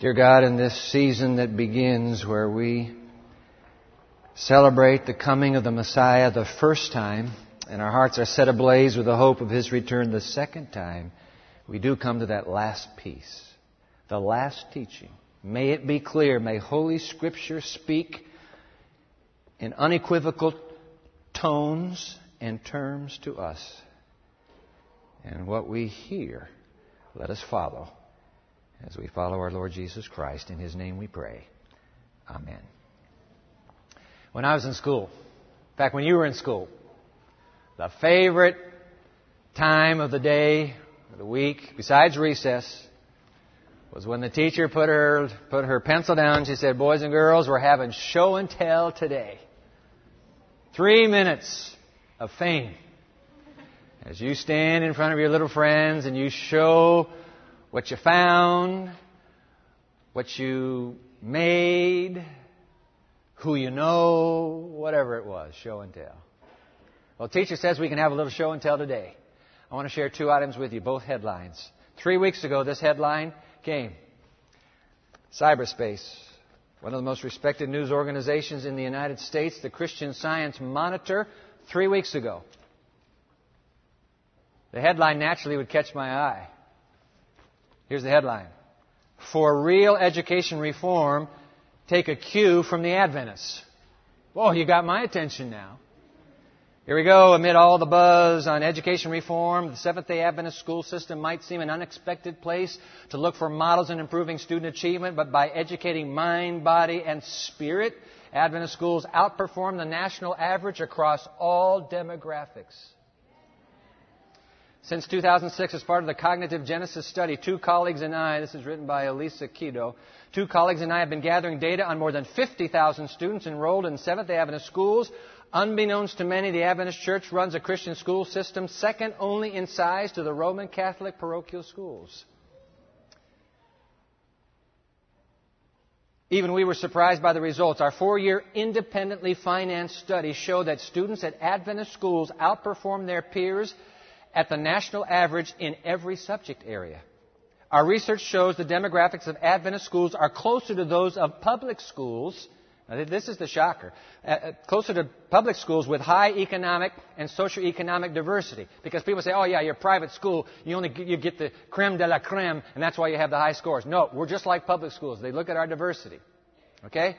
Dear God, in this season that begins where we celebrate the coming of the Messiah the first time, and our hearts are set ablaze with the hope of His return the second time, we do come to that last piece, the last teaching. May it be clear, may Holy Scripture speak in unequivocal tones and terms to us. And what we hear, let us follow as we follow our Lord Jesus Christ. In His name we pray. Amen. When I was in school, in fact, when you were in school, the favorite time of the day, of the week, besides recess, was when the teacher put her, put her pencil down. She said, Boys and girls, we're having show and tell today. Three minutes of fame. As you stand in front of your little friends and you show what you found, what you made, who you know, whatever it was, show and tell. Well, teacher says we can have a little show and tell today. I want to share two items with you, both headlines. Three weeks ago, this headline came. Cyberspace. One of the most respected news organizations in the United States, the Christian Science Monitor, three weeks ago. The headline naturally would catch my eye. Here's the headline For real education reform, take a cue from the Adventists. Whoa, you got my attention now. Here we go. Amid all the buzz on education reform, the Seventh day Adventist school system might seem an unexpected place to look for models in improving student achievement, but by educating mind, body, and spirit, Adventist schools outperform the national average across all demographics. Since 2006, as part of the Cognitive Genesis study, two colleagues and I, this is written by Elissa Kido, two colleagues and I have been gathering data on more than 50,000 students enrolled in Seventh day Adventist schools. Unbeknownst to many, the Adventist Church runs a Christian school system second only in size to the Roman Catholic parochial schools. Even we were surprised by the results. Our four year independently financed study showed that students at Adventist schools outperform their peers at the national average in every subject area. Our research shows the demographics of Adventist schools are closer to those of public schools. Now, this is the shocker. Uh, uh, closer to public schools with high economic and socioeconomic diversity. Because people say, oh yeah, you're a private school, you only get, you get the creme de la creme, and that's why you have the high scores. No, we're just like public schools. They look at our diversity. Okay?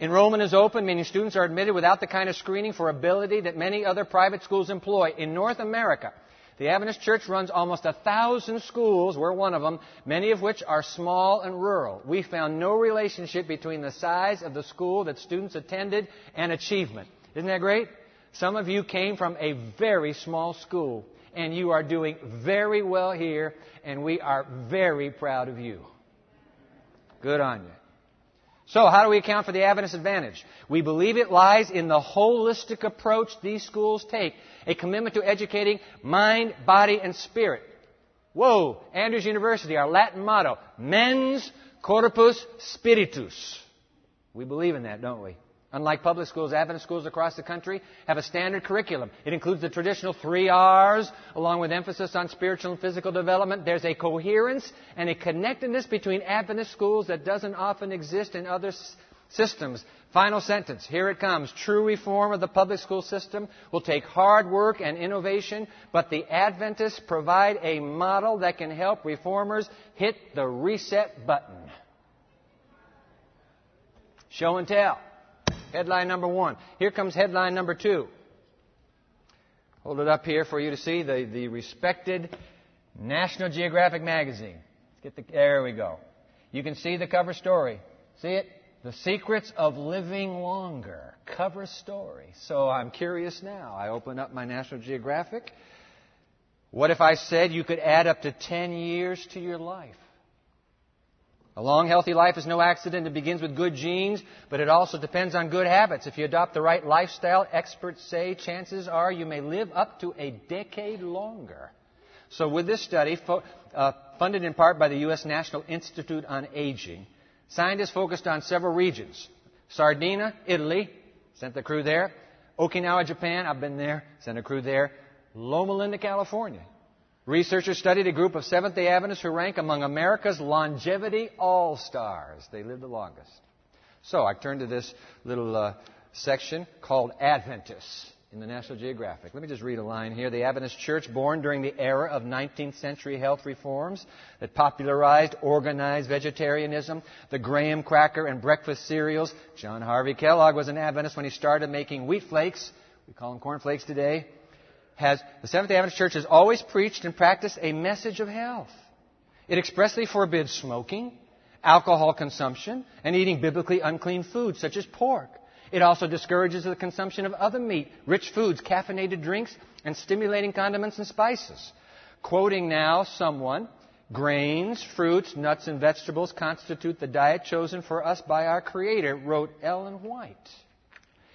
Enrollment is open, meaning students are admitted without the kind of screening for ability that many other private schools employ. In North America, the Adventist Church runs almost a thousand schools, we're one of them, many of which are small and rural. We found no relationship between the size of the school that students attended and achievement. Isn't that great? Some of you came from a very small school, and you are doing very well here, and we are very proud of you. Good on you. So, how do we account for the Adventist advantage? We believe it lies in the holistic approach these schools take, a commitment to educating mind, body, and spirit. Whoa, Andrews University, our Latin motto, mens corpus spiritus. We believe in that, don't we? Unlike public schools, Adventist schools across the country have a standard curriculum. It includes the traditional three R's, along with emphasis on spiritual and physical development. There's a coherence and a connectedness between Adventist schools that doesn't often exist in other systems. Final sentence. Here it comes. True reform of the public school system will take hard work and innovation, but the Adventists provide a model that can help reformers hit the reset button. Show and tell. Headline number one. Here comes headline number two. Hold it up here for you to see the, the respected National Geographic magazine. Get the, there we go. You can see the cover story. See it? The Secrets of Living Longer. Cover story. So I'm curious now. I open up my National Geographic. What if I said you could add up to 10 years to your life? A long, healthy life is no accident. It begins with good genes, but it also depends on good habits. If you adopt the right lifestyle, experts say chances are you may live up to a decade longer. So, with this study, fo- uh, funded in part by the U.S. National Institute on Aging, scientists focused on several regions Sardinia, Italy, sent the crew there. Okinawa, Japan, I've been there, sent a crew there. Loma Linda, California, Researchers studied a group of Seventh day Adventists who rank among America's longevity all stars. They live the longest. So I turned to this little uh, section called Adventists in the National Geographic. Let me just read a line here. The Adventist Church, born during the era of 19th century health reforms that popularized organized vegetarianism, the graham cracker and breakfast cereals. John Harvey Kellogg was an Adventist when he started making wheat flakes. We call them corn flakes today has, the Seventh day Adventist Church has always preached and practiced a message of health. It expressly forbids smoking, alcohol consumption, and eating biblically unclean foods such as pork. It also discourages the consumption of other meat, rich foods, caffeinated drinks, and stimulating condiments and spices. Quoting now someone, grains, fruits, nuts, and vegetables constitute the diet chosen for us by our Creator, wrote Ellen White,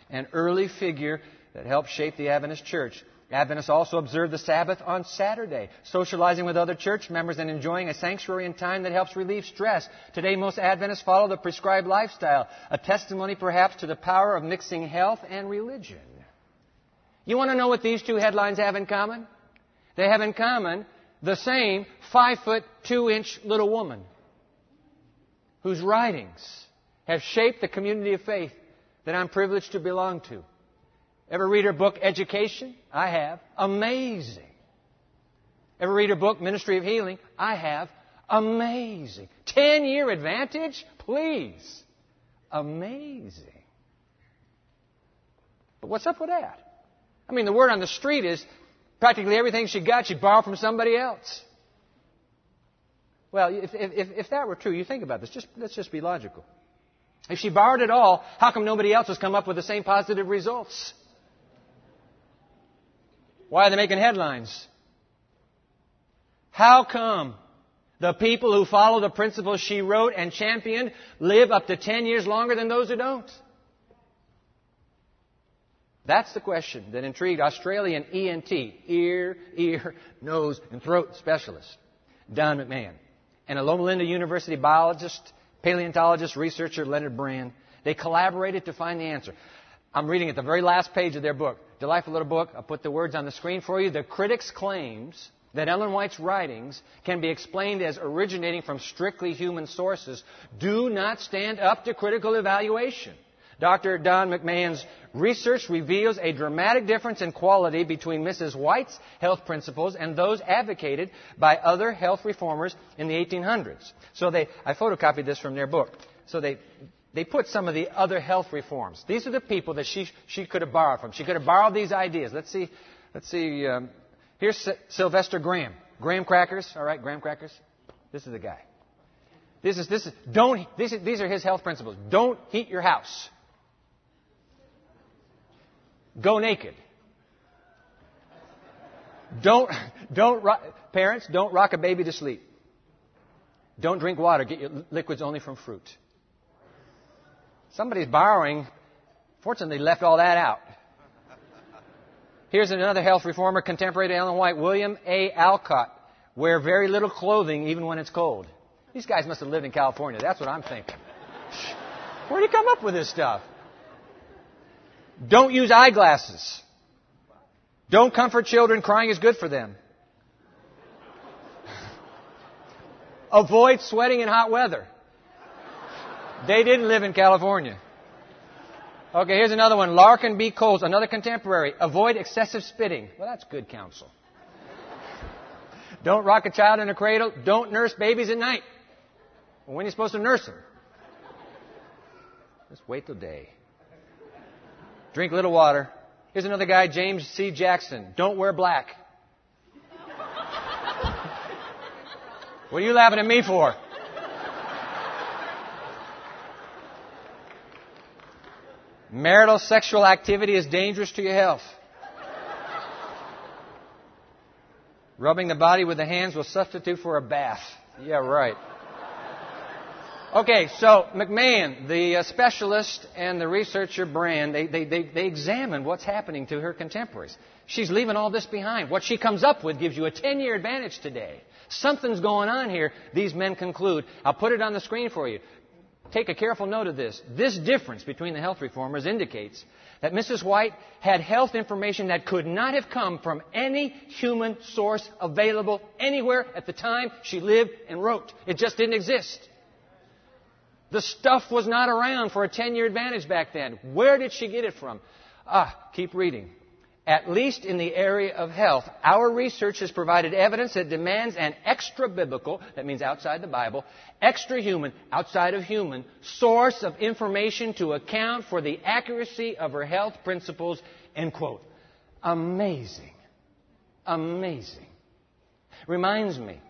an early figure that helped shape the Adventist Church. Adventists also observe the Sabbath on Saturday, socializing with other church members and enjoying a sanctuary and time that helps relieve stress. Today, most Adventists follow the prescribed lifestyle, a testimony perhaps to the power of mixing health and religion. You want to know what these two headlines have in common? They have in common the same five foot two inch little woman whose writings have shaped the community of faith that I'm privileged to belong to. Ever read her book, Education? I have. Amazing. Ever read her book, Ministry of Healing? I have. Amazing. Ten year advantage? Please. Amazing. But what's up with that? I mean, the word on the street is practically everything she got, she borrowed from somebody else. Well, if, if, if that were true, you think about this. Just, let's just be logical. If she borrowed it all, how come nobody else has come up with the same positive results? Why are they making headlines? How come the people who follow the principles she wrote and championed live up to 10 years longer than those who don't? That's the question that intrigued Australian ENT, ear, ear, nose, and throat specialist, Don McMahon, and a Loma Linda University biologist, paleontologist, researcher, Leonard Brand. They collaborated to find the answer. I'm reading at the very last page of their book. Delightful little book. I'll put the words on the screen for you. The critics' claims that Ellen White's writings can be explained as originating from strictly human sources do not stand up to critical evaluation. Dr. Don McMahon's research reveals a dramatic difference in quality between Mrs. White's health principles and those advocated by other health reformers in the 1800s. So they, I photocopied this from their book. So they they put some of the other health reforms. These are the people that she, she could have borrowed from. She could have borrowed these ideas. Let's see. Let's see. Um, here's Sylvester Graham. Graham crackers. All right, graham crackers. This is the guy. This is this is don't. These are, these are his health principles. Don't heat your house. Go naked. Don't don't parents don't rock a baby to sleep. Don't drink water. Get your liquids only from fruit. Somebody's borrowing. Fortunately, left all that out. Here's another health reformer, contemporary to Ellen White, William A. Alcott. Wear very little clothing even when it's cold. These guys must have lived in California. That's what I'm thinking. Where did he come up with this stuff? Don't use eyeglasses. Don't comfort children. Crying is good for them. Avoid sweating in hot weather. They didn't live in California. Okay, here's another one. Larkin B. Coles, another contemporary. Avoid excessive spitting. Well, that's good counsel. Don't rock a child in a cradle. Don't nurse babies at night. when are you supposed to nurse them? Just wait till day. Drink a little water. Here's another guy, James C. Jackson. Don't wear black. what are you laughing at me for? Marital sexual activity is dangerous to your health. Rubbing the body with the hands will substitute for a bath. Yeah, right. Okay, so McMahon, the uh, specialist and the researcher Brand, they, they, they, they examine what's happening to her contemporaries. She's leaving all this behind. What she comes up with gives you a 10 year advantage today. Something's going on here, these men conclude. I'll put it on the screen for you. Take a careful note of this. This difference between the health reformers indicates that Mrs. White had health information that could not have come from any human source available anywhere at the time she lived and wrote. It just didn't exist. The stuff was not around for a 10 year advantage back then. Where did she get it from? Ah, keep reading. At least in the area of health, our research has provided evidence that demands an extra biblical, that means outside the Bible, extra human, outside of human, source of information to account for the accuracy of her health principles, end quote. Amazing. Amazing. Reminds me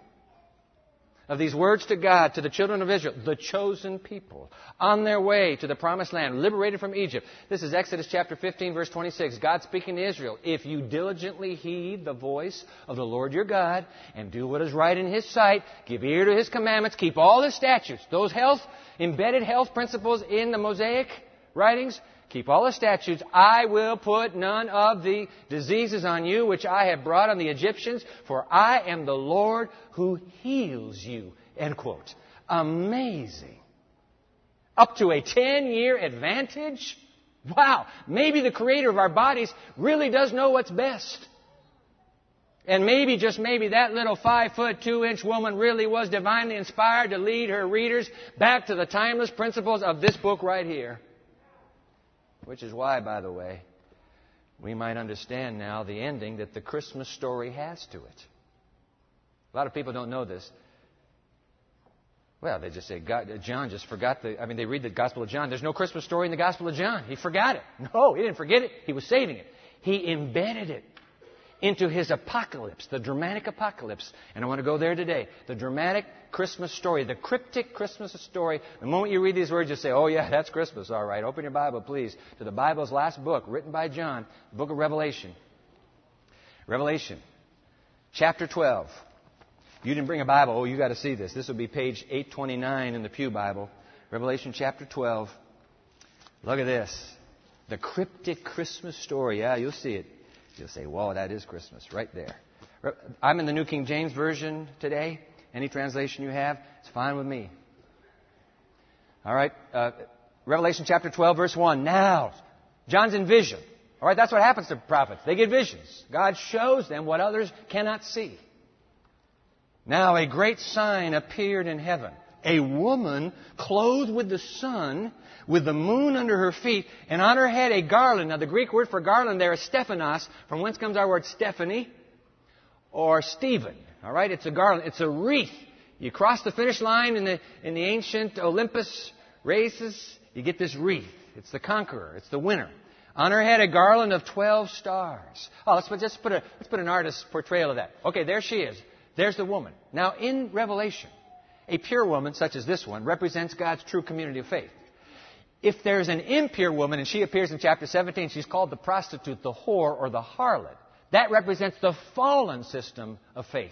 of these words to God, to the children of Israel, the chosen people, on their way to the promised land, liberated from Egypt. This is Exodus chapter 15, verse 26. God speaking to Israel, If you diligently heed the voice of the Lord your God, and do what is right in his sight, give ear to his commandments, keep all his statutes, those health, embedded health principles in the Mosaic writings, Keep all the statutes. I will put none of the diseases on you which I have brought on the Egyptians, for I am the Lord who heals you. End quote. Amazing. Up to a 10 year advantage? Wow. Maybe the creator of our bodies really does know what's best. And maybe, just maybe, that little five foot two inch woman really was divinely inspired to lead her readers back to the timeless principles of this book right here. Which is why, by the way, we might understand now the ending that the Christmas story has to it. A lot of people don't know this. Well, they just say God, John just forgot the. I mean, they read the Gospel of John. There's no Christmas story in the Gospel of John. He forgot it. No, he didn't forget it. He was saving it. He embedded it into his apocalypse, the dramatic apocalypse. And I want to go there today. The dramatic Christmas story, the cryptic Christmas story. The moment you read these words, you say, oh, yeah, that's Christmas, all right. Open your Bible, please, to the Bible's last book, written by John, the book of Revelation. Revelation, chapter 12. You didn't bring a Bible. Oh, you got to see this. This will be page 829 in the Pew Bible. Revelation chapter 12. Look at this. The cryptic Christmas story. Yeah, you'll see it. You'll say, whoa, that is Christmas right there. I'm in the New King James Version today. Any translation you have, it's fine with me. All right, uh, Revelation chapter 12, verse 1. Now, John's in vision. All right, that's what happens to prophets. They get visions. God shows them what others cannot see. Now, a great sign appeared in heaven. A woman clothed with the sun with the moon under her feet, and on her head a garland. Now, the Greek word for garland there is Stephanos, from whence comes our word Stephanie or Stephen. All right, it's a garland, it's a wreath. You cross the finish line in the, in the ancient Olympus races, you get this wreath. It's the conqueror, it's the winner. On her head, a garland of 12 stars. Oh, let's just put, a, let's put an artist's portrayal of that. Okay, there she is. There's the woman. Now, in Revelation, a pure woman, such as this one, represents God's true community of faith. If there's an impure woman, and she appears in chapter 17, she's called the prostitute, the whore, or the harlot. That represents the fallen system of faith.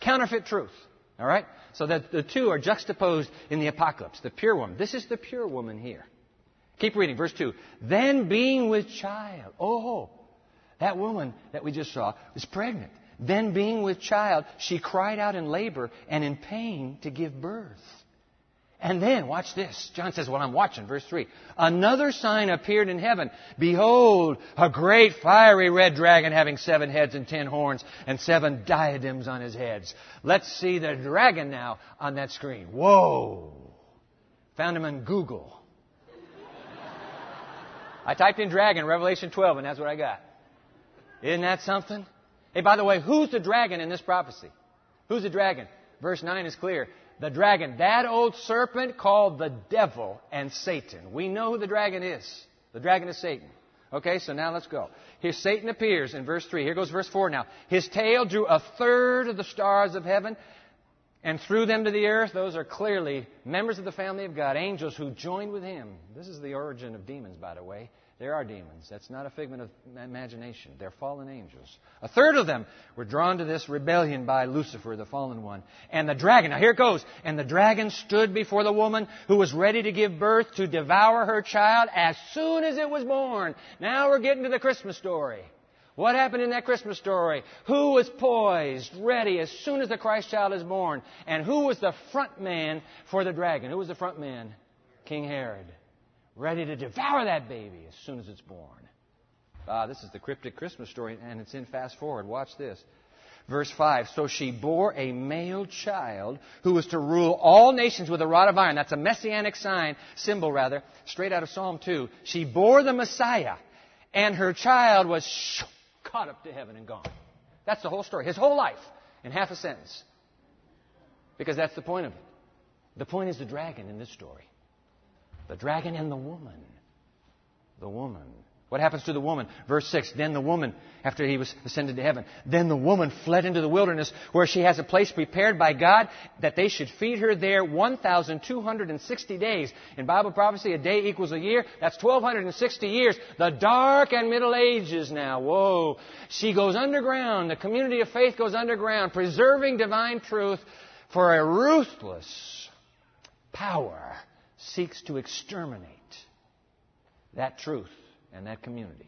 Counterfeit truth. All right? So that the two are juxtaposed in the apocalypse. The pure woman. This is the pure woman here. Keep reading, verse 2. Then being with child. Oh, that woman that we just saw was pregnant. Then being with child, she cried out in labor and in pain to give birth. And then, watch this. John says, Well, I'm watching. Verse 3. Another sign appeared in heaven. Behold, a great fiery red dragon having seven heads and ten horns and seven diadems on his heads. Let's see the dragon now on that screen. Whoa. Found him on Google. I typed in dragon, Revelation 12, and that's what I got. Isn't that something? Hey, by the way, who's the dragon in this prophecy? Who's the dragon? Verse 9 is clear the dragon, that old serpent called the devil and Satan. We know who the dragon is. The dragon is Satan. Okay, so now let's go. Here Satan appears in verse 3. Here goes verse 4 now. His tail drew a third of the stars of heaven and threw them to the earth. Those are clearly members of the family of God, angels who joined with him. This is the origin of demons, by the way. There are demons. That's not a figment of imagination. They're fallen angels. A third of them were drawn to this rebellion by Lucifer, the fallen one. And the dragon, now here it goes. And the dragon stood before the woman who was ready to give birth to devour her child as soon as it was born. Now we're getting to the Christmas story. What happened in that Christmas story? Who was poised, ready, as soon as the Christ child is born? And who was the front man for the dragon? Who was the front man? King Herod, ready to devour that baby as soon as it's born. Ah, this is the cryptic Christmas story, and it's in fast forward. Watch this. Verse 5 So she bore a male child who was to rule all nations with a rod of iron. That's a messianic sign, symbol rather, straight out of Psalm 2. She bore the Messiah, and her child was caught up to heaven and gone. That's the whole story. His whole life in half a sentence. Because that's the point of it. The point is the dragon in this story. The dragon and the woman. The woman. What happens to the woman? Verse 6 Then the woman, after he was ascended to heaven, then the woman fled into the wilderness where she has a place prepared by God that they should feed her there 1,260 days. In Bible prophecy, a day equals a year. That's 1,260 years. The dark and Middle Ages now. Whoa. She goes underground. The community of faith goes underground, preserving divine truth for a ruthless power seeks to exterminate that truth and that community.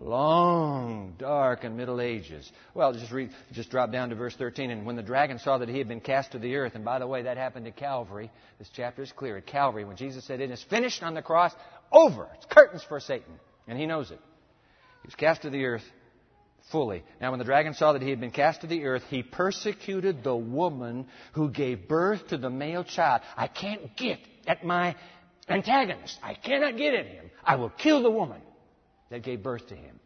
Long, dark, and Middle Ages. Well, just read, just drop down to verse 13. And when the dragon saw that he had been cast to the earth, and by the way, that happened at Calvary. This chapter is clear. At Calvary, when Jesus said, It is finished on the cross, over. It's curtains for Satan. And he knows it. He was cast to the earth fully. Now, when the dragon saw that he had been cast to the earth, he persecuted the woman who gave birth to the male child. I can't get at my antagonist. I cannot get at him. I will kill the woman that gave birth to him.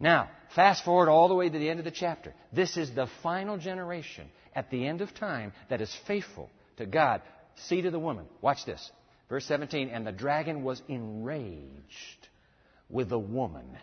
Now, fast forward all the way to the end of the chapter. This is the final generation at the end of time that is faithful to God. Seed of the woman. Watch this. Verse 17. And the dragon was enraged with the woman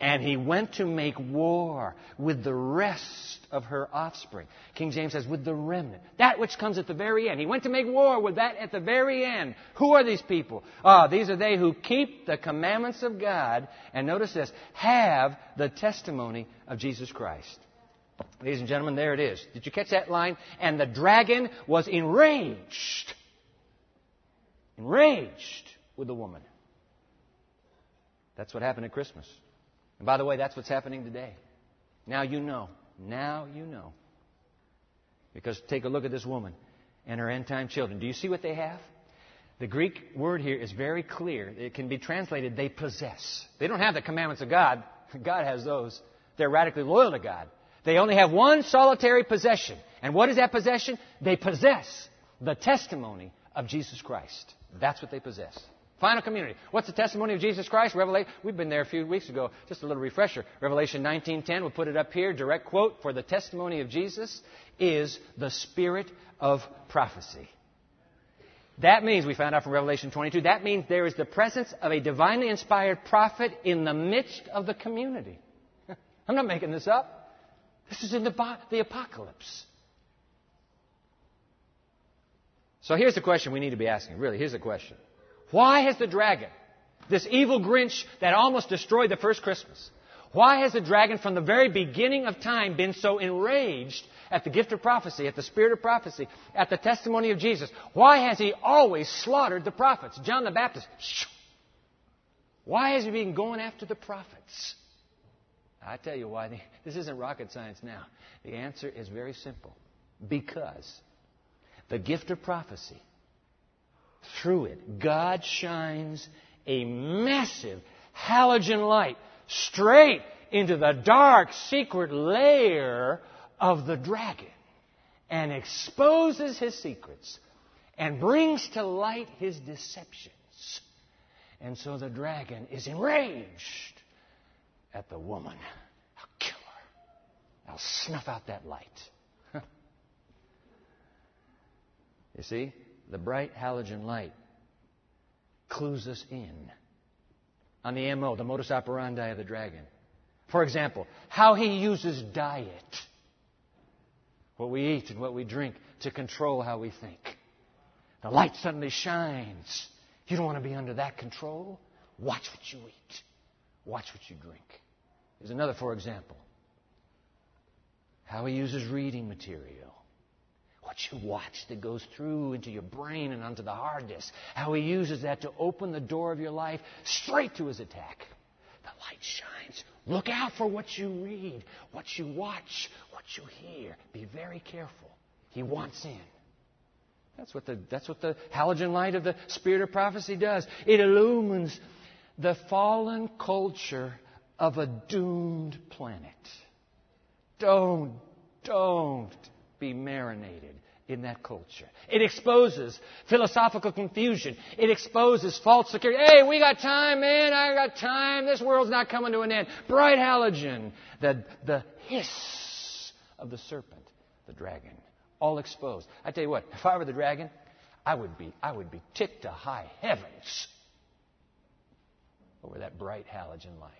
and he went to make war with the rest of her offspring. King James says, with the remnant. That which comes at the very end. He went to make war with that at the very end. Who are these people? Ah, these are they who keep the commandments of God, and notice this, have the testimony of Jesus Christ. Ladies and gentlemen, there it is. Did you catch that line? And the dragon was enraged. Enraged with the woman. That's what happened at Christmas. And by the way, that's what's happening today. Now you know. Now you know. Because take a look at this woman and her end time children. Do you see what they have? The Greek word here is very clear. It can be translated, they possess. They don't have the commandments of God. God has those. They're radically loyal to God. They only have one solitary possession. And what is that possession? They possess the testimony of Jesus Christ. That's what they possess. Final community. What's the testimony of Jesus Christ? Revelation. We've been there a few weeks ago. Just a little refresher. Revelation 19:10. We'll put it up here. Direct quote for the testimony of Jesus is the spirit of prophecy. That means, we found out from Revelation 22, that means there is the presence of a divinely inspired prophet in the midst of the community. I'm not making this up. This is in the, the apocalypse. So here's the question we need to be asking. Really, here's the question. Why has the dragon, this evil Grinch that almost destroyed the first Christmas, why has the dragon from the very beginning of time been so enraged at the gift of prophecy, at the spirit of prophecy, at the testimony of Jesus? Why has he always slaughtered the prophets? John the Baptist, why has he been going after the prophets? I tell you why. This isn't rocket science now. The answer is very simple. Because the gift of prophecy through it, God shines a massive halogen light straight into the dark, secret lair of the dragon and exposes his secrets and brings to light his deceptions. And so the dragon is enraged at the woman. I'll kill her. I'll snuff out that light. you see? The bright halogen light clues us in on the MO, the modus operandi of the dragon. For example, how he uses diet, what we eat and what we drink, to control how we think. The light suddenly shines. You don't want to be under that control. Watch what you eat. Watch what you drink. Here's another, for example. How he uses reading material what you watch that goes through into your brain and onto the hard disk. How he uses that to open the door of your life straight to his attack. The light shines. Look out for what you read, what you watch, what you hear. Be very careful. He wants in. That's what the, that's what the halogen light of the spirit of prophecy does. It illumines the fallen culture of a doomed planet. Don't, don't be marinated in that culture. It exposes philosophical confusion. It exposes false security. Hey, we got time, man. I got time. This world's not coming to an end. Bright halogen. The, the hiss of the serpent, the dragon, all exposed. I tell you what, if I were the dragon, I would be, I would be ticked to high heavens over that bright halogen light.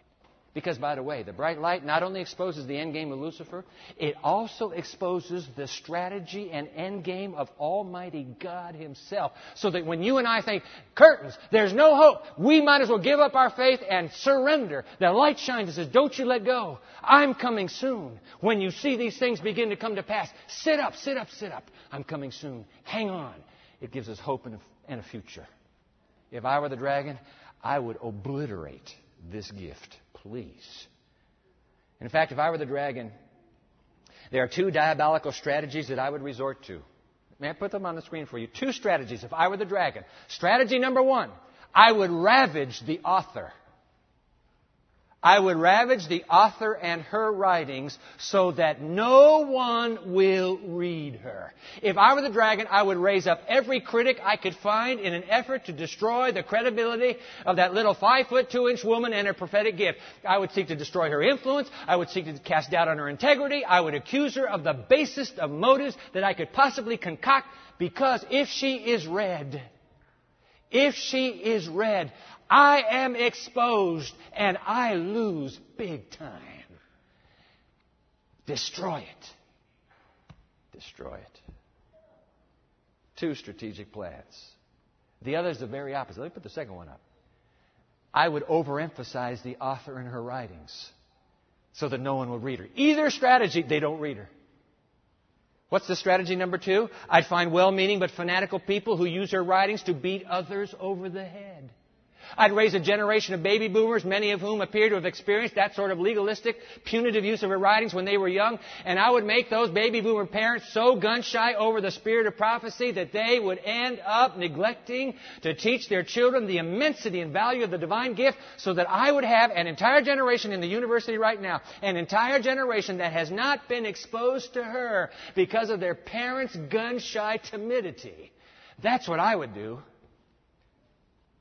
Because, by the way, the bright light not only exposes the end game of Lucifer, it also exposes the strategy and end game of Almighty God Himself. So that when you and I think, curtains, there's no hope, we might as well give up our faith and surrender. The light shines and says, Don't you let go. I'm coming soon. When you see these things begin to come to pass, sit up, sit up, sit up. I'm coming soon. Hang on. It gives us hope and a, future. If I were the dragon, I would obliterate this gift please. In fact, if I were the dragon, there are two diabolical strategies that I would resort to. May I put them on the screen for you? Two strategies if I were the dragon. Strategy number one I would ravage the author. I would ravage the author and her writings so that no one will read her. If I were the dragon, I would raise up every critic I could find in an effort to destroy the credibility of that little five foot two inch woman and her prophetic gift. I would seek to destroy her influence. I would seek to cast doubt on her integrity. I would accuse her of the basest of motives that I could possibly concoct because if she is read, if she is read, I am exposed and I lose big time. Destroy it. Destroy it. Two strategic plans. The other is the very opposite. Let me put the second one up. I would overemphasize the author in her writings so that no one will read her. Either strategy, they don't read her. What's the strategy number two? I'd find well meaning but fanatical people who use her writings to beat others over the head. I'd raise a generation of baby boomers, many of whom appear to have experienced that sort of legalistic, punitive use of her writings when they were young, and I would make those baby boomer parents so gun shy over the spirit of prophecy that they would end up neglecting to teach their children the immensity and value of the divine gift so that I would have an entire generation in the university right now, an entire generation that has not been exposed to her because of their parents' gun shy timidity. That's what I would do.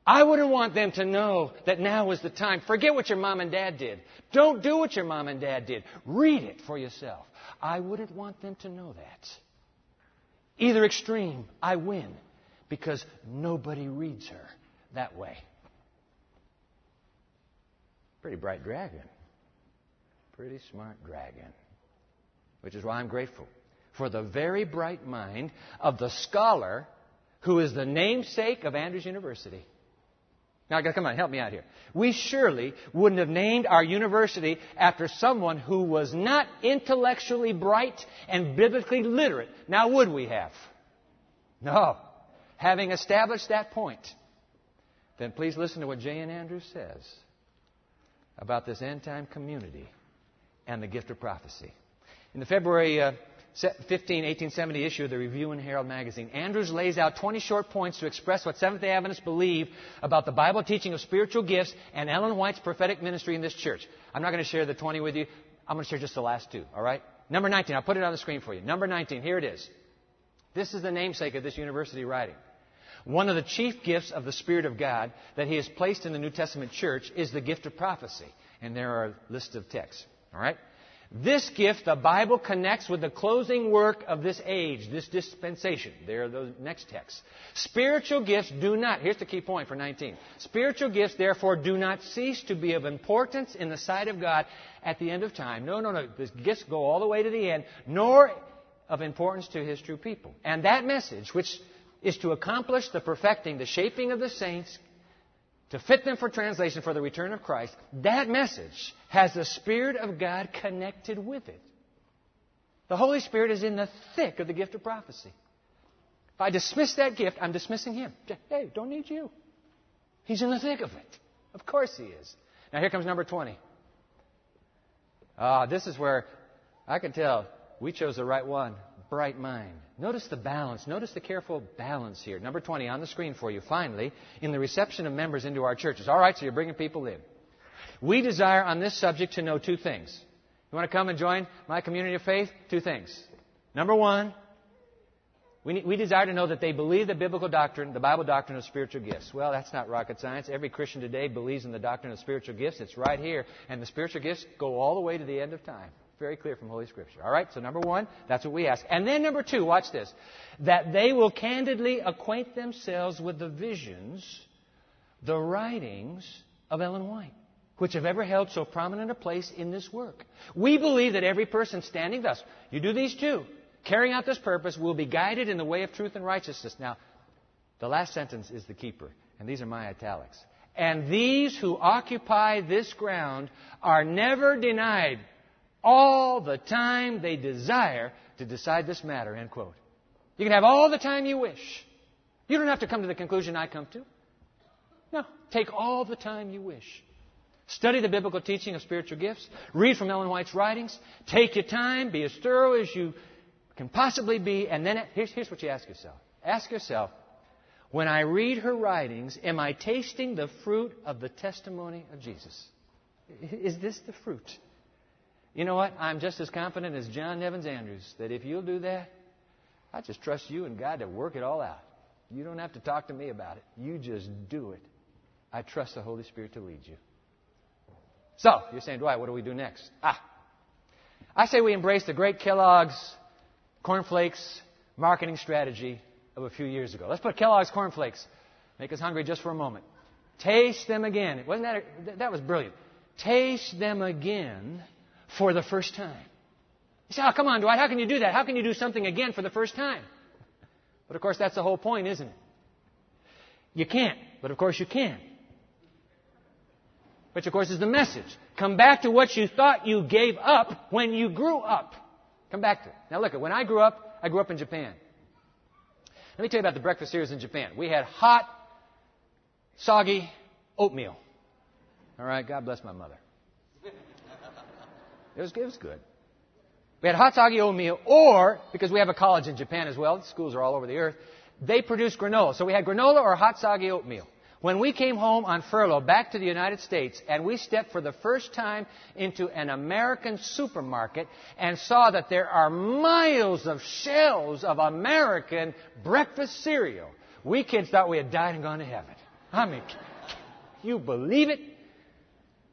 I wouldn't want them to know that now is the time. Forget what your mom and dad did. Don't do what your mom and dad did. Read it for yourself. I wouldn't want them to know that. Either extreme, I win because nobody reads her that way. Pretty bright dragon. Pretty smart dragon. Which is why I'm grateful for the very bright mind of the scholar who is the namesake of Andrews University. Now, come on, help me out here. We surely wouldn't have named our university after someone who was not intellectually bright and biblically literate. Now, would we have? No. Having established that point, then please listen to what J.N. Andrews says about this end time community and the gift of prophecy. In the February uh, 15, 1870 issue of the Review and Herald magazine, Andrews lays out 20 short points to express what Seventh day Adventists believe about the Bible teaching of spiritual gifts and Ellen White's prophetic ministry in this church. I'm not going to share the 20 with you. I'm going to share just the last two, all right? Number 19, I'll put it on the screen for you. Number 19, here it is. This is the namesake of this university writing. One of the chief gifts of the Spirit of God that He has placed in the New Testament church is the gift of prophecy. And there are a list of texts. All right? This gift, the Bible connects with the closing work of this age, this dispensation. There are those next texts. Spiritual gifts do not, here's the key point for 19. Spiritual gifts, therefore, do not cease to be of importance in the sight of God at the end of time. No, no, no. The gifts go all the way to the end, nor of importance to His true people. And that message, which is to accomplish the perfecting, the shaping of the saints, to fit them for translation for the return of Christ, that message has the Spirit of God connected with it. The Holy Spirit is in the thick of the gift of prophecy. If I dismiss that gift, I'm dismissing Him. Hey, don't need you. He's in the thick of it. Of course He is. Now here comes number 20. Ah, this is where I can tell we chose the right one. Upright mind. Notice the balance. Notice the careful balance here. Number 20 on the screen for you. Finally, in the reception of members into our churches. All right, so you're bringing people in. We desire on this subject to know two things. You want to come and join my community of faith? Two things. Number one, we, we, desire to know that they believe the biblical doctrine, the Bible doctrine of spiritual gifts. Well, that's not rocket science. Every Christian today believes in the doctrine of spiritual gifts. It's right here. And the spiritual gifts go all the way to the end of time. Very clear from Holy Scripture. All right, so number one, that's what we ask. And then number two, watch this. That they will candidly acquaint themselves with the visions, the writings of Ellen White, which have ever held so prominent a place in this work. We believe that every person standing thus, you do these two, carrying out this purpose, will be guided in the way of truth and righteousness. Now, the last sentence is the keeper, and these are my italics. And these who occupy this ground are never denied all the time they desire to decide this matter, end quote. You can have all the time you wish. You don't have to come to the conclusion I come to. No, take all the time you wish. Study the biblical teaching of spiritual gifts. Read from Ellen White's writings. Take your time. Be as thorough as you can possibly be. And then here's, here's what you ask yourself. Ask yourself, when I read her writings, am I tasting the fruit of the testimony of Jesus? Is this the fruit? You know what? I'm just as confident as John Nevins Andrews that if you'll do that, I just trust you and God to work it all out. You don't have to talk to me about it. You just do it. I trust the Holy Spirit to lead you. So, you're saying, Dwight, what do we do next? Ah, I say we embrace the great Kellogg's cornflakes marketing strategy of a few years ago. Let's put Kellogg's cornflakes. Make us hungry just for a moment. Taste them again. Wasn't that a, that was brilliant? Taste them again for the first time. You say, oh, come on, Dwight, how can you do that? How can you do something again for the first time? But of course, that's the whole point, isn't it? You can't, but of course you can. Which, of course, is the message. Come back to what you thought you gave up when you grew up. Come back to it. Now, look, when I grew up, I grew up in Japan. Let me tell you about the breakfast cereals in Japan. We had hot, soggy oatmeal. All right, God bless my mother. It was, it was good. We had hot soggy oatmeal, or, because we have a college in Japan as well, schools are all over the earth, they produce granola. So we had granola or hot soggy oatmeal. When we came home on furlough back to the United States and we stepped for the first time into an American supermarket and saw that there are miles of shelves of American breakfast cereal, we kids thought we had died and gone to heaven. I mean, you believe it?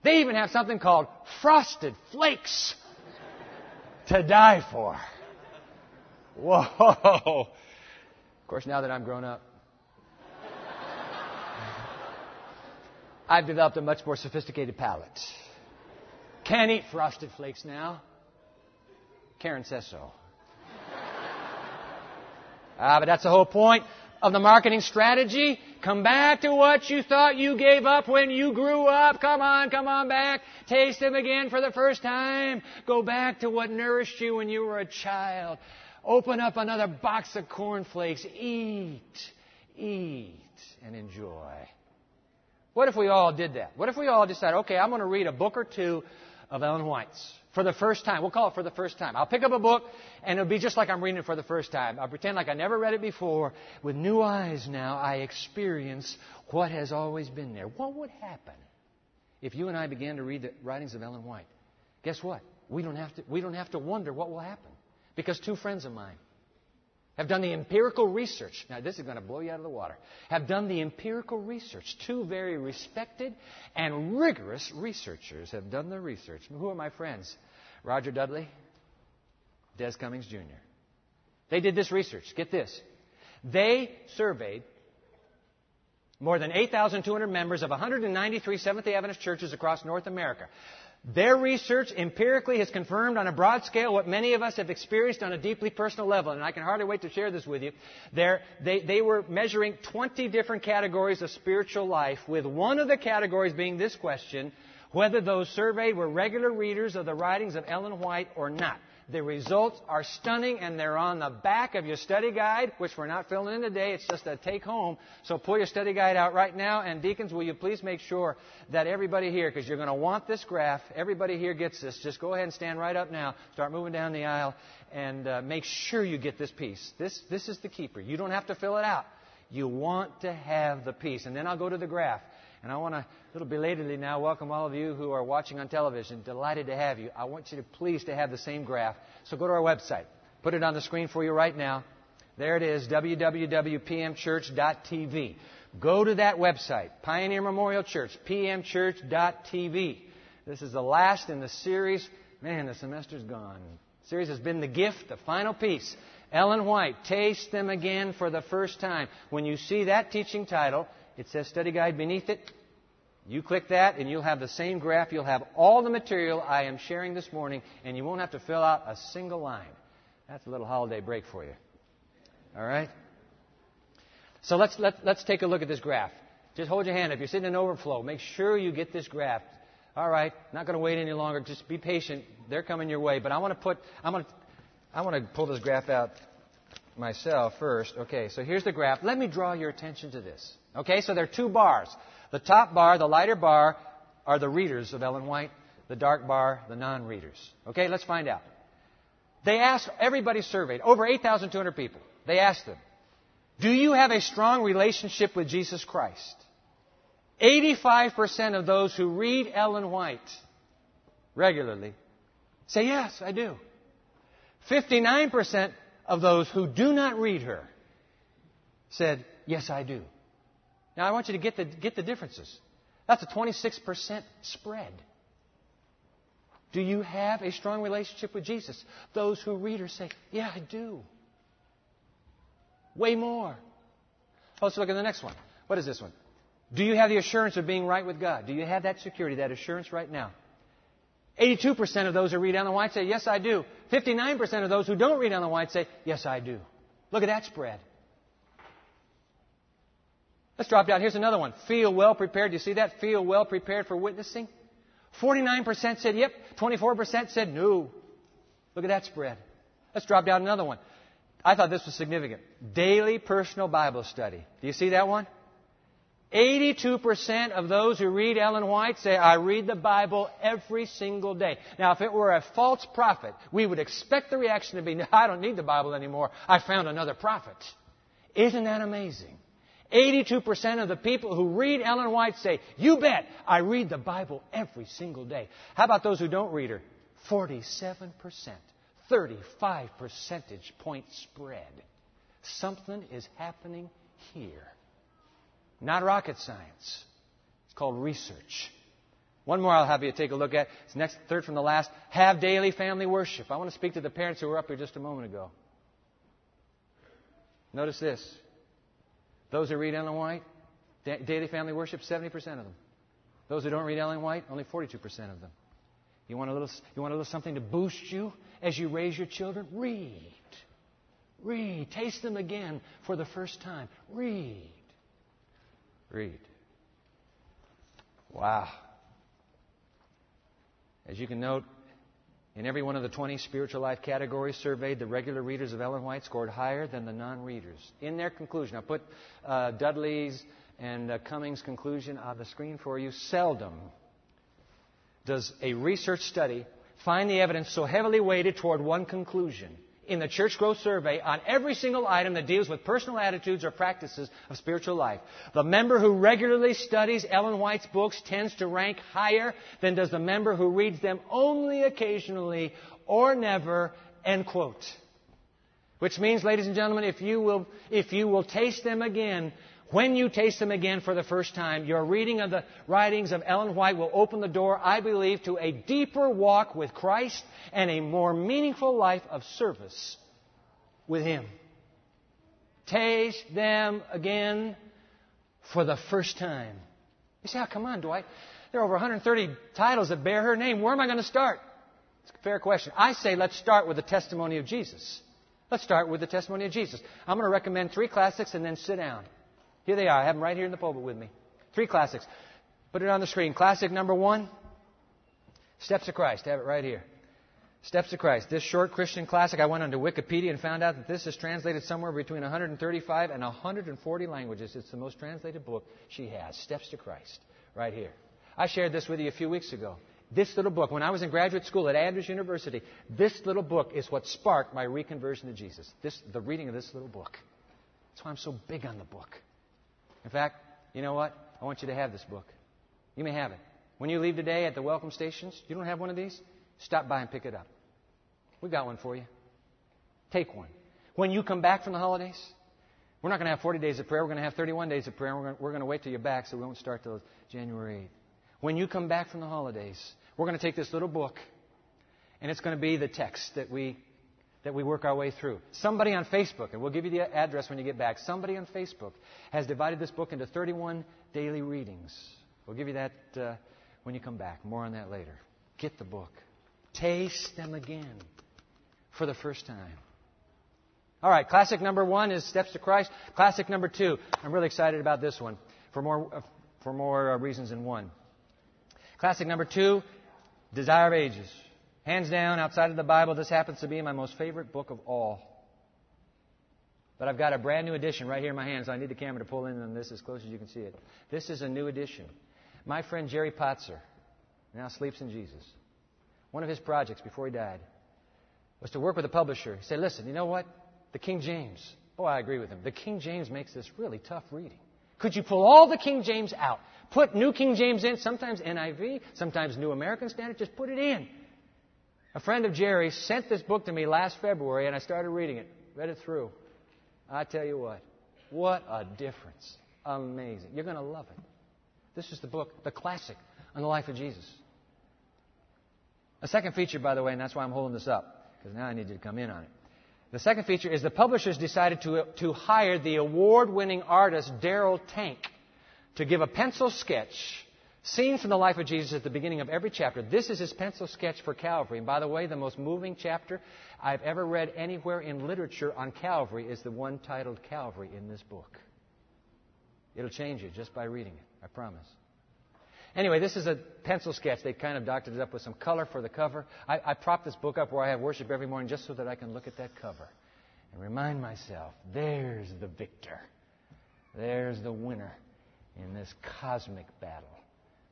They even have something called frosted flakes to die for. Whoa. Of course, now that I'm grown up, I've developed a much more sophisticated palate. Can't eat frosted flakes now. Karen says so. Ah, but that's the whole point of the marketing strategy. Come back to what you thought you gave up when you grew up. Come on, come on back. Taste them again for the first time. Go back to what nourished you when you were a child. Open up another box of cornflakes. Eat, eat, and enjoy. What if we all did that? What if we all decided, okay, I'm going to read a book or two of Ellen White's? For the first time. We'll call it for the first time. I'll pick up a book and it'll be just like I'm reading it for the first time. I'll pretend like I never read it before. With new eyes now, I experience what has always been there. What would happen if you and I began to read the writings of Ellen White? Guess what? We don't have to, we don't have to wonder what will happen. Because two friends of mine have done the empirical research. Now, this is going to blow you out of the water. Have done the empirical research. Two very respected and rigorous researchers have done the research. Who are my friends? Roger Dudley, Des Cummings Jr. They did this research. Get this. They surveyed more than 8,200 members of 193 Seventh day Adventist churches across North America. Their research empirically has confirmed on a broad scale what many of us have experienced on a deeply personal level, and I can hardly wait to share this with you. They, they were measuring 20 different categories of spiritual life, with one of the categories being this question whether those surveyed were regular readers of the writings of Ellen White or not. The results are stunning and they're on the back of your study guide, which we're not filling in today. It's just a take home. So pull your study guide out right now. And deacons, will you please make sure that everybody here, because you're going to want this graph, everybody here gets this. Just go ahead and stand right up now. Start moving down the aisle and uh, make sure you get this piece. This, this is the keeper. You don't have to fill it out. You want to have the piece. And then I'll go to the graph. And I want to, a little belatedly now, welcome all of you who are watching on television. Delighted to have you. I want you to please to have the same graph. So go to our website. Put it on the screen for you right now. There it is, www.pmchurch.tv. Go to that website, Pioneer Memorial Church, pmchurch.tv. This is the last in the series. Man, the semester's gone. The series has been the gift, the final piece. Ellen White, Taste Them Again for the First Time. When you see that teaching title, it says study guide beneath it. You click that and you'll have the same graph. You'll have all the material I am sharing this morning and you won't have to fill out a single line. That's a little holiday break for you. All right? So let's, let, let's take a look at this graph. Just hold your hand. If you're sitting in overflow, make sure you get this graph. All right, not going to wait any longer. Just be patient. They're coming your way. But I want to put, I'm going to, I want to pull this graph out myself first. Okay, so here's the graph. Let me draw your attention to this. Okay, so there are two bars. The top bar, the lighter bar, are the readers of Ellen White. The dark bar, the non readers. Okay, let's find out. They asked, everybody surveyed, over 8,200 people. They asked them, Do you have a strong relationship with Jesus Christ? 85% of those who read Ellen White regularly say, Yes, I do. 59% of those who do not read her said, Yes, I do. Now, I want you to get the, get the differences. That's a 26% spread. Do you have a strong relationship with Jesus? Those who read her say, Yeah, I do. Way more. Oh, let's look at the next one. What is this one? Do you have the assurance of being right with God? Do you have that security, that assurance right now? 82% of those who read Ellen White say, Yes, I do. 59% of those who don't read Ellen White say, Yes, I do. Look at that spread. Let's drop down. Here's another one. Feel well prepared. You see that? Feel well prepared for witnessing. 49% said yep. 24% said no. Look at that spread. Let's drop down another one. I thought this was significant. Daily personal Bible study. Do you see that one? 82% of those who read Ellen White say, I read the Bible every single day. Now, if it were a false prophet, we would expect the reaction to be, no, I don't need the Bible anymore. I found another prophet. Isn't that amazing? 82% of the people who read Ellen White say, You bet, I read the Bible every single day. How about those who don't read her? 47%. 35 percentage point spread. Something is happening here. Not rocket science. It's called research. One more I'll have you take a look at. It's next, third from the last. Have daily family worship. I want to speak to the parents who were up here just a moment ago. Notice this. Those who read Ellen White, daily family worship, 70% of them. Those who don't read Ellen White, only 42% of them. You want a little, you want a little something to boost you as you raise your children? Read. Read. Taste them again for the first time. Read. Read. Wow. As you can note, in every one of the 20 spiritual life categories surveyed, the regular readers of Ellen White scored higher than the non readers. In their conclusion, I put uh, Dudley's and uh, Cummings' conclusion on the screen for you. Seldom does a research study find the evidence so heavily weighted toward one conclusion in the Church Growth Survey on every single item that deals with personal attitudes or practices of spiritual life. The member who regularly studies Ellen White's books tends to rank higher than does the member who reads them only occasionally or never, end quote. Which means, ladies and gentlemen, if you will, if you will taste them again, when you taste them again for the first time, your reading of the writings of Ellen White will open the door, I believe, to a deeper walk with Christ and a more meaningful life of service with Him. Taste them again for the first time. You say, oh, come on, Dwight. There are over 130 titles that bear her name. Where am I going to start? It's a fair question. I say let's start with the testimony of Jesus. Let's start with the testimony of Jesus. I'm going to recommend three classics and then sit down. Here they are. I have them right here in the pulpit with me. Three classics. Put it on the screen. Classic number one Steps of Christ. I Have it right here. Steps to Christ. This short Christian classic, I went onto Wikipedia and found out that this is translated somewhere between 135 and 140 languages. It's the most translated book she has. Steps to Christ, right here. I shared this with you a few weeks ago. This little book, when I was in graduate school at Andrews University, this little book is what sparked my reconversion to Jesus. This, the reading of this little book. That's why I'm so big on the book. In fact, you know what? I want you to have this book. You may have it. When you leave today at the welcome stations, you don't have one of these? Stop by and pick it up. We've got one for you. Take one. When you come back from the holidays, we're not going to have 40 days of prayer. We're going to have 31 days of prayer. We're going, to, we're going to wait till you're back so we won't start till January 8th. When you come back from the holidays, we're going to take this little book, and it's going to be the text that we that we work our way through. Somebody on Facebook, and we'll give you the address when you get back. Somebody on Facebook has divided this book into 31 daily readings. We'll give you that uh, when you come back. More on that later. Get the book. Taste them again for the first time. All right, classic number one is Steps to Christ. Classic number two, I'm really excited about this one for more, uh, for more uh, reasons than one. Classic number two, Desire of Ages. Hands down, outside of the Bible, this happens to be my most favorite book of all. But I've got a brand new edition right here in my hand, so I need the camera to pull in on this as close as you can see it. This is a new edition. My friend Jerry Potzer now sleeps in Jesus. One of his projects before he died was to work with a publisher. He said, Listen, you know what? The King James. Oh, I agree with him. The King James makes this really tough reading. Could you pull all the King James out? Put New King James in, sometimes NIV, sometimes New American Standard, just put it in. A friend of Jerry's sent this book to me last February, and I started reading it. Read it through. I tell you what, what a difference. Amazing. You're going to love it. This is the book, the classic on the life of Jesus. A second feature, by the way, and that's why I'm holding this up, because now I need you to come in on it. The second feature is the publishers decided to, to hire the award winning artist Darrel Tank to give a pencil sketch, seen from the life of Jesus at the beginning of every chapter. This is his pencil sketch for Calvary. And by the way, the most moving chapter I've ever read anywhere in literature on Calvary is the one titled Calvary in this book. It'll change you just by reading it, I promise. Anyway, this is a pencil sketch. They kind of doctored it up with some color for the cover. I, I prop this book up where I have worship every morning just so that I can look at that cover and remind myself there's the victor. There's the winner in this cosmic battle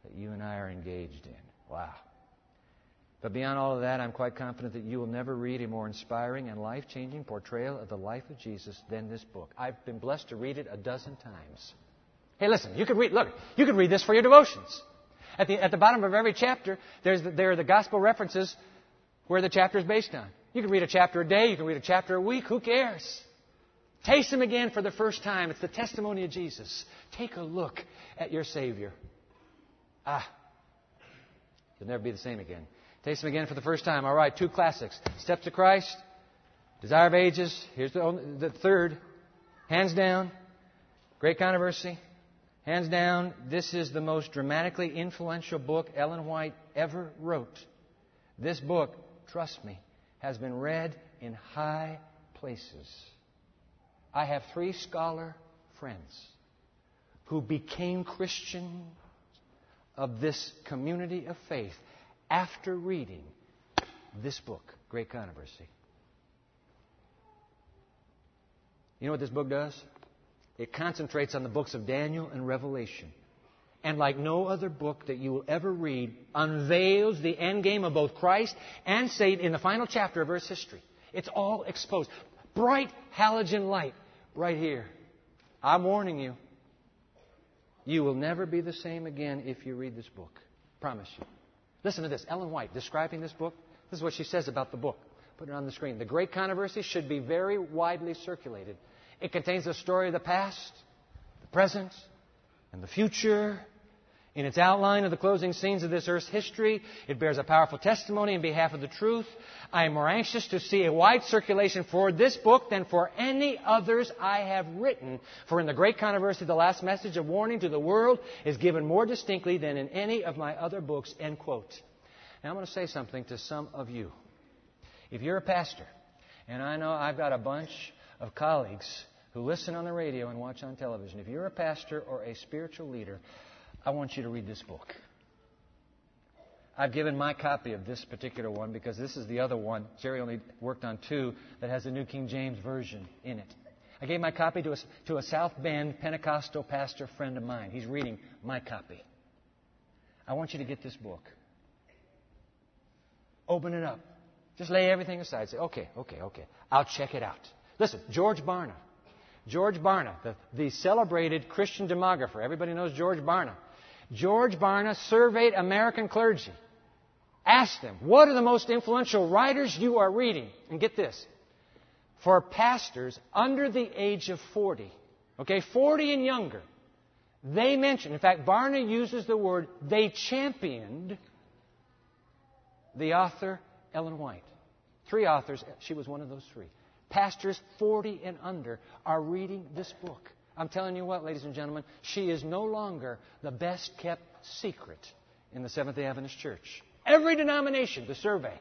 that you and I are engaged in. Wow. But beyond all of that, I'm quite confident that you will never read a more inspiring and life changing portrayal of the life of Jesus than this book. I've been blessed to read it a dozen times. Hey, listen, you could read, look, you could read this for your devotions. At the, at the bottom of every chapter, there's the, there are the gospel references where the chapter is based on. You can read a chapter a day, you can read a chapter a week, who cares? Taste Him again for the first time. It's the testimony of Jesus. Take a look at your Savior. Ah, you'll never be the same again. Taste them again for the first time. All right, two classics Steps to Christ, Desire of Ages. Here's the, only, the third. Hands down, Great Controversy. Hands down, this is the most dramatically influential book Ellen White ever wrote. This book, trust me, has been read in high places. I have three scholar friends who became Christians of this community of faith after reading this book, Great Controversy. You know what this book does? It concentrates on the books of Daniel and Revelation. And like no other book that you will ever read, unveils the end game of both Christ and Satan in the final chapter of Earth's history. It's all exposed. Bright halogen light right here. I'm warning you. You will never be the same again if you read this book. Promise you. Listen to this. Ellen White describing this book. This is what she says about the book. Put it on the screen. The great controversy should be very widely circulated it contains the story of the past, the present, and the future. In its outline of the closing scenes of this earth's history, it bears a powerful testimony in behalf of the truth. I am more anxious to see a wide circulation for this book than for any others I have written. For in the great controversy, the last message of warning to the world is given more distinctly than in any of my other books. End quote. Now I'm going to say something to some of you. If you're a pastor, and I know I've got a bunch of colleagues who listen on the radio and watch on television, if you're a pastor or a spiritual leader, I want you to read this book. I've given my copy of this particular one because this is the other one. Jerry only worked on two that has the New King James Version in it. I gave my copy to a, to a South Bend Pentecostal pastor friend of mine. He's reading my copy. I want you to get this book. Open it up. Just lay everything aside. Say, okay, okay, okay. I'll check it out. Listen, George Barna. George Barna, the, the celebrated Christian demographer. Everybody knows George Barna. George Barna surveyed American clergy. Asked them, what are the most influential writers you are reading? And get this. For pastors under the age of 40, okay, 40 and younger, they mentioned, in fact, Barna uses the word, they championed the author Ellen White. Three authors, she was one of those three. Pastors 40 and under are reading this book. I'm telling you what, ladies and gentlemen, she is no longer the best kept secret in the Seventh day Adventist Church. Every denomination, the survey,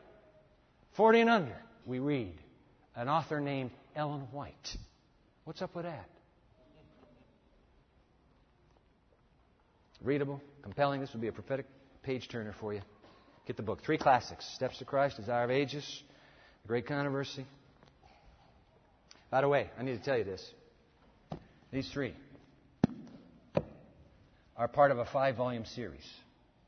40 and under, we read an author named Ellen White. What's up with that? Readable, compelling. This would be a prophetic page turner for you. Get the book. Three classics Steps to Christ, Desire of Ages, The Great Controversy. By the way, I need to tell you this. These three are part of a five volume series.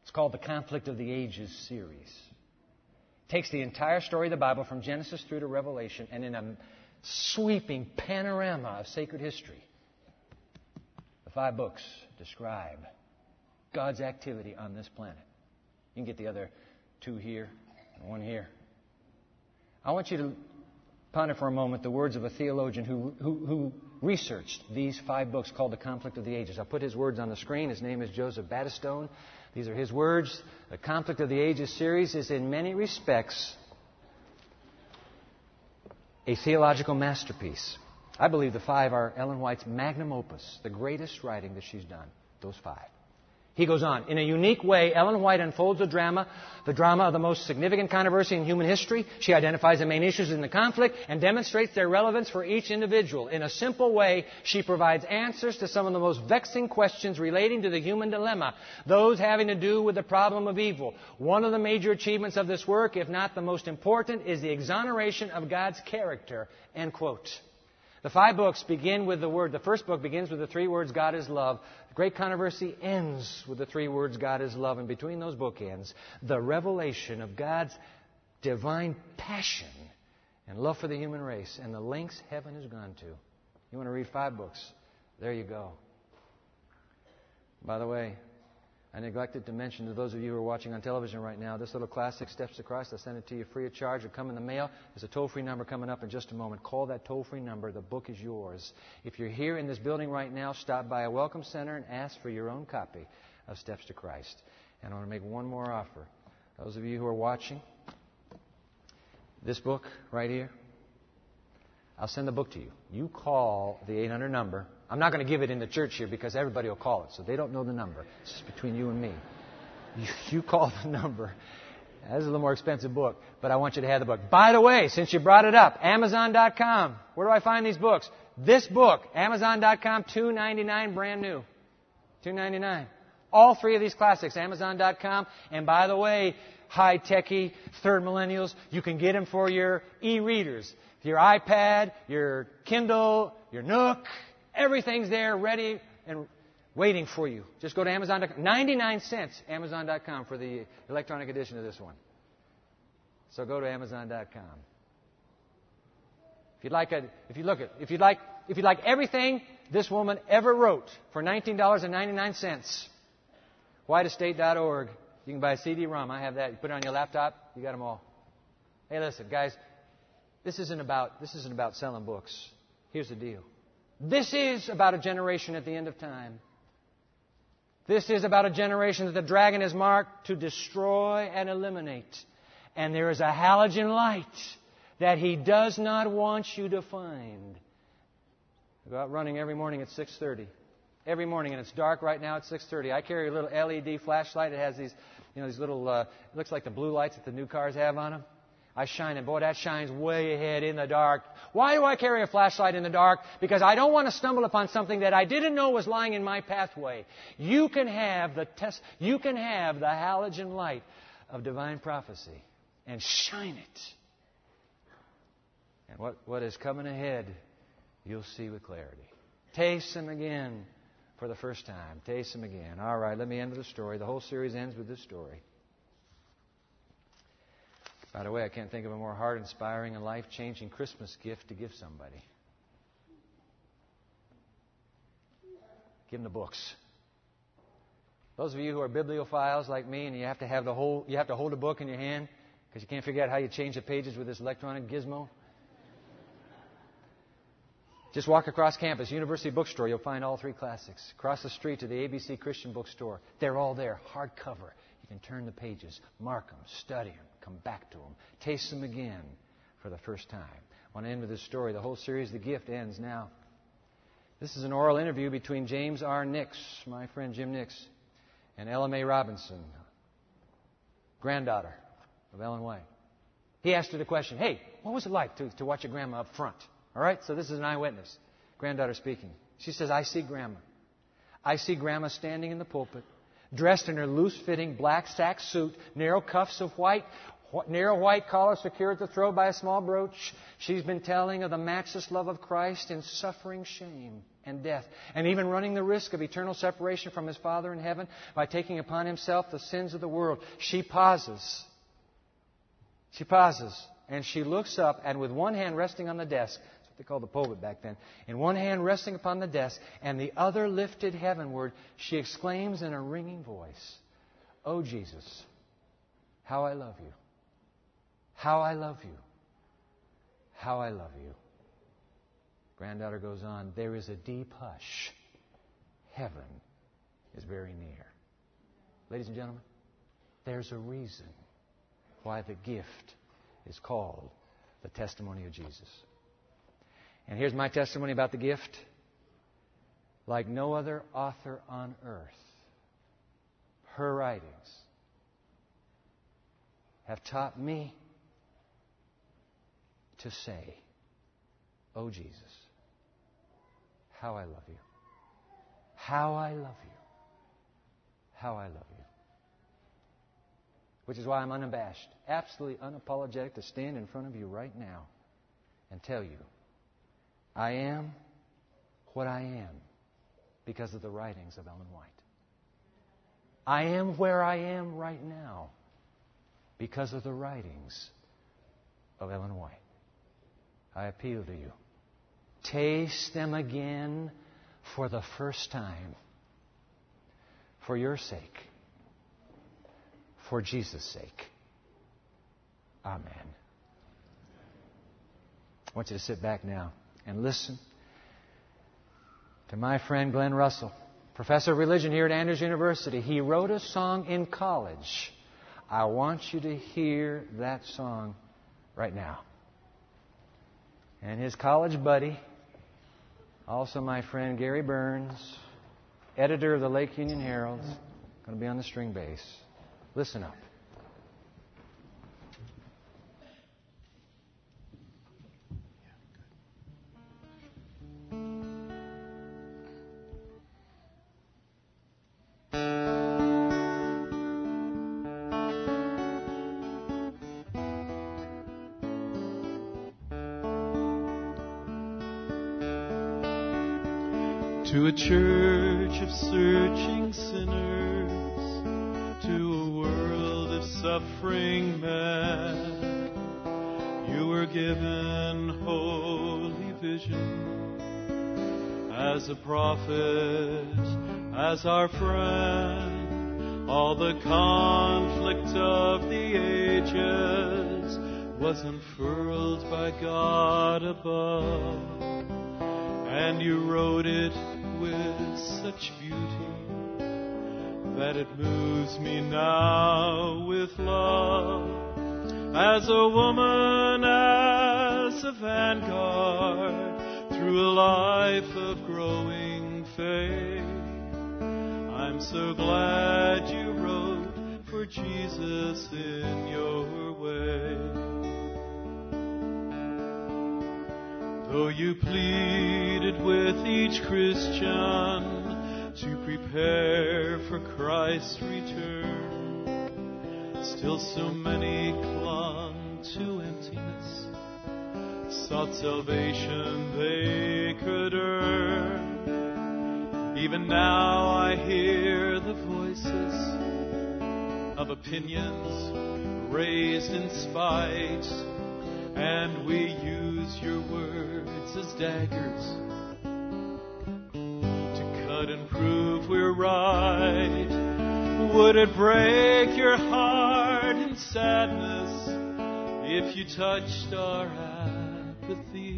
It's called the Conflict of the Ages series. It takes the entire story of the Bible from Genesis through to Revelation and in a sweeping panorama of sacred history. The five books describe God's activity on this planet. You can get the other two here and one here. I want you to ponder for a moment the words of a theologian who, who, who researched these five books called The Conflict of the Ages. I'll put his words on the screen. His name is Joseph Battistone. These are his words. The Conflict of the Ages series is in many respects a theological masterpiece. I believe the five are Ellen White's magnum opus, the greatest writing that she's done. Those five. He goes on. In a unique way, Ellen White unfolds the drama, the drama of the most significant controversy in human history. She identifies the main issues in the conflict and demonstrates their relevance for each individual. In a simple way, she provides answers to some of the most vexing questions relating to the human dilemma, those having to do with the problem of evil. One of the major achievements of this work, if not the most important, is the exoneration of God's character. End quote. The five books begin with the word, the first book begins with the three words, God is love. The great controversy ends with the three words, God is love. And between those bookends, the revelation of God's divine passion and love for the human race and the lengths heaven has gone to. You want to read five books? There you go. By the way, I neglected to mention to those of you who are watching on television right now, this little classic, Steps to Christ, I'll send it to you free of charge. It'll come in the mail. There's a toll free number coming up in just a moment. Call that toll free number. The book is yours. If you're here in this building right now, stop by a Welcome Center and ask for your own copy of Steps to Christ. And I want to make one more offer. Those of you who are watching, this book right here, I'll send the book to you. You call the 800 number I'm not going to give it in the church here because everybody will call it, so they don't know the number. It's just between you and me. You, you call the number. That's a little more expensive book, but I want you to have the book. By the way, since you brought it up, Amazon.com. Where do I find these books? This book, Amazon.com, two ninety nine, brand new, two ninety nine. All three of these classics, Amazon.com. And by the way, high techy, third millennials, you can get them for your e-readers, your iPad, your Kindle, your Nook, Everything's there ready and waiting for you. Just go to Amazon.com. 99 cents, Amazon.com for the electronic edition of this one. So go to Amazon.com. If you'd like a, if you look at, if you'd like, if you'd like everything this woman ever wrote for $19.99, whiteestate.org. You can buy a CD-ROM. I have that. You put it on your laptop. You got them all. Hey, listen, guys. This isn't about this isn't about selling books. Here's the deal. This is about a generation at the end of time. This is about a generation that the dragon is marked to destroy and eliminate. And there is a halogen light that he does not want you to find. I go out running every morning at 6:30. Every morning, and it's dark right now at 6:30. I carry a little LED flashlight. It has these, you know, these little. Uh, it looks like the blue lights that the new cars have on them. I shine it. Boy, that shines way ahead in the dark. Why do I carry a flashlight in the dark? Because I don't want to stumble upon something that I didn't know was lying in my pathway. You can have the test, you can have the halogen light of divine prophecy and shine it. And what, what is coming ahead, you'll see with clarity. Taste them again for the first time. Taste them again. All right, let me end with a story. The whole series ends with this story. By the way, I can't think of a more heart inspiring and life changing Christmas gift to give somebody. Give them the books. Those of you who are bibliophiles like me and you have to have the whole you have to hold a book in your hand because you can't figure out how you change the pages with this electronic gizmo. Just walk across campus, University Bookstore, you'll find all three classics. Across the street to the ABC Christian Bookstore, they're all there, hardcover. You can turn the pages, mark them, study them, come back to them, taste them again for the first time. I want to end with this story. The whole series, The Gift, ends now. This is an oral interview between James R. Nix, my friend Jim Nix, and Ella May Robinson, granddaughter of Ellen White. He asked her the question, Hey, what was it like to, to watch your grandma up front? All right? So this is an eyewitness. Granddaughter speaking. She says, I see Grandma. I see Grandma standing in the pulpit, dressed in her loose fitting black sack suit, narrow cuffs of white, narrow white collar secured at the throat by a small brooch. She's been telling of the matchless love of Christ in suffering, shame, and death, and even running the risk of eternal separation from his Father in heaven by taking upon himself the sins of the world. She pauses. She pauses, and she looks up, and with one hand resting on the desk, that's what they called the pulpit back then. In one hand resting upon the desk, and the other lifted heavenward, she exclaims in a ringing voice, Oh Jesus, how I love you. How I love you. How I love you. Granddaughter goes on, There is a deep hush. Heaven is very near. Ladies and gentlemen, there's a reason why the gift is called the testimony of Jesus. And here's my testimony about the gift. Like no other author on earth, her writings have taught me to say, Oh Jesus, how I love you. How I love you. How I love you. Which is why I'm unabashed, absolutely unapologetic to stand in front of you right now and tell you I am what I am because of the writings of Ellen White. I am where I am right now because of the writings of Ellen White. I appeal to you. Taste them again for the first time. For your sake. For Jesus' sake. Amen. I want you to sit back now and listen to my friend Glenn Russell, professor of religion here at Andrews University. He wrote a song in college. I want you to hear that song right now. And his college buddy, also my friend Gary Burns, editor of the Lake Union Herald, going to be on the string bass. Listen up. I'm so glad you wrote for Jesus in your way. Though you pleaded with each Christian to prepare for Christ's return, Still so many clung to emptiness, sought salvation they could earn. Even now I hear the voices of opinions raised in spite, and we use your words as daggers to cut and prove we're right. Would it break your heart in sadness if you touched our apathy?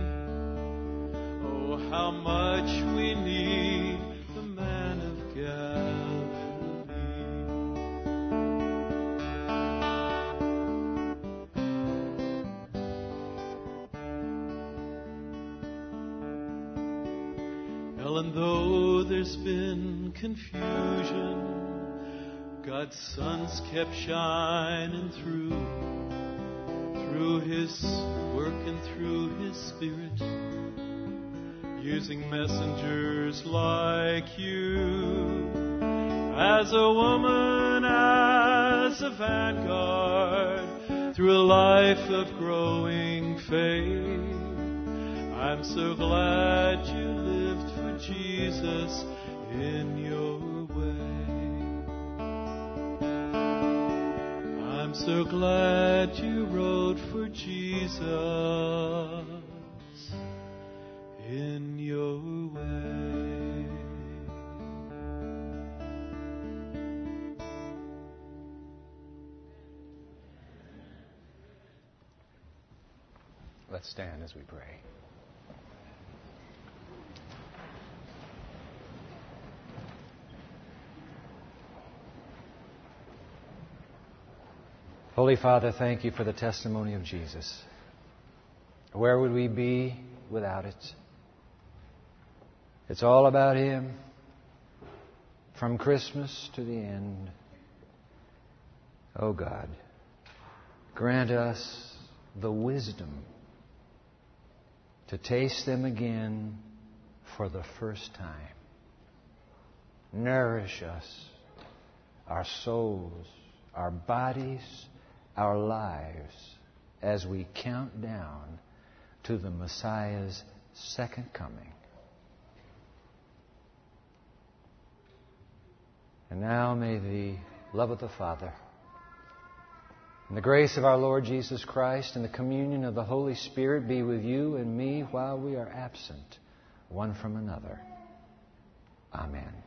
Oh, how much we need there's been confusion, God's sun's kept shining through, through His work and through His Spirit, using messengers like you. As a woman, as a vanguard, through a life of growing faith. I'm so glad you lived Jesus in your way. I'm so glad you wrote for Jesus in your way. Let's stand as we pray. Holy Father, thank you for the testimony of Jesus. Where would we be without it? It's all about Him from Christmas to the end. Oh God, grant us the wisdom to taste them again for the first time. Nourish us, our souls, our bodies, our lives as we count down to the Messiah's second coming. And now may the love of the Father and the grace of our Lord Jesus Christ and the communion of the Holy Spirit be with you and me while we are absent one from another. Amen.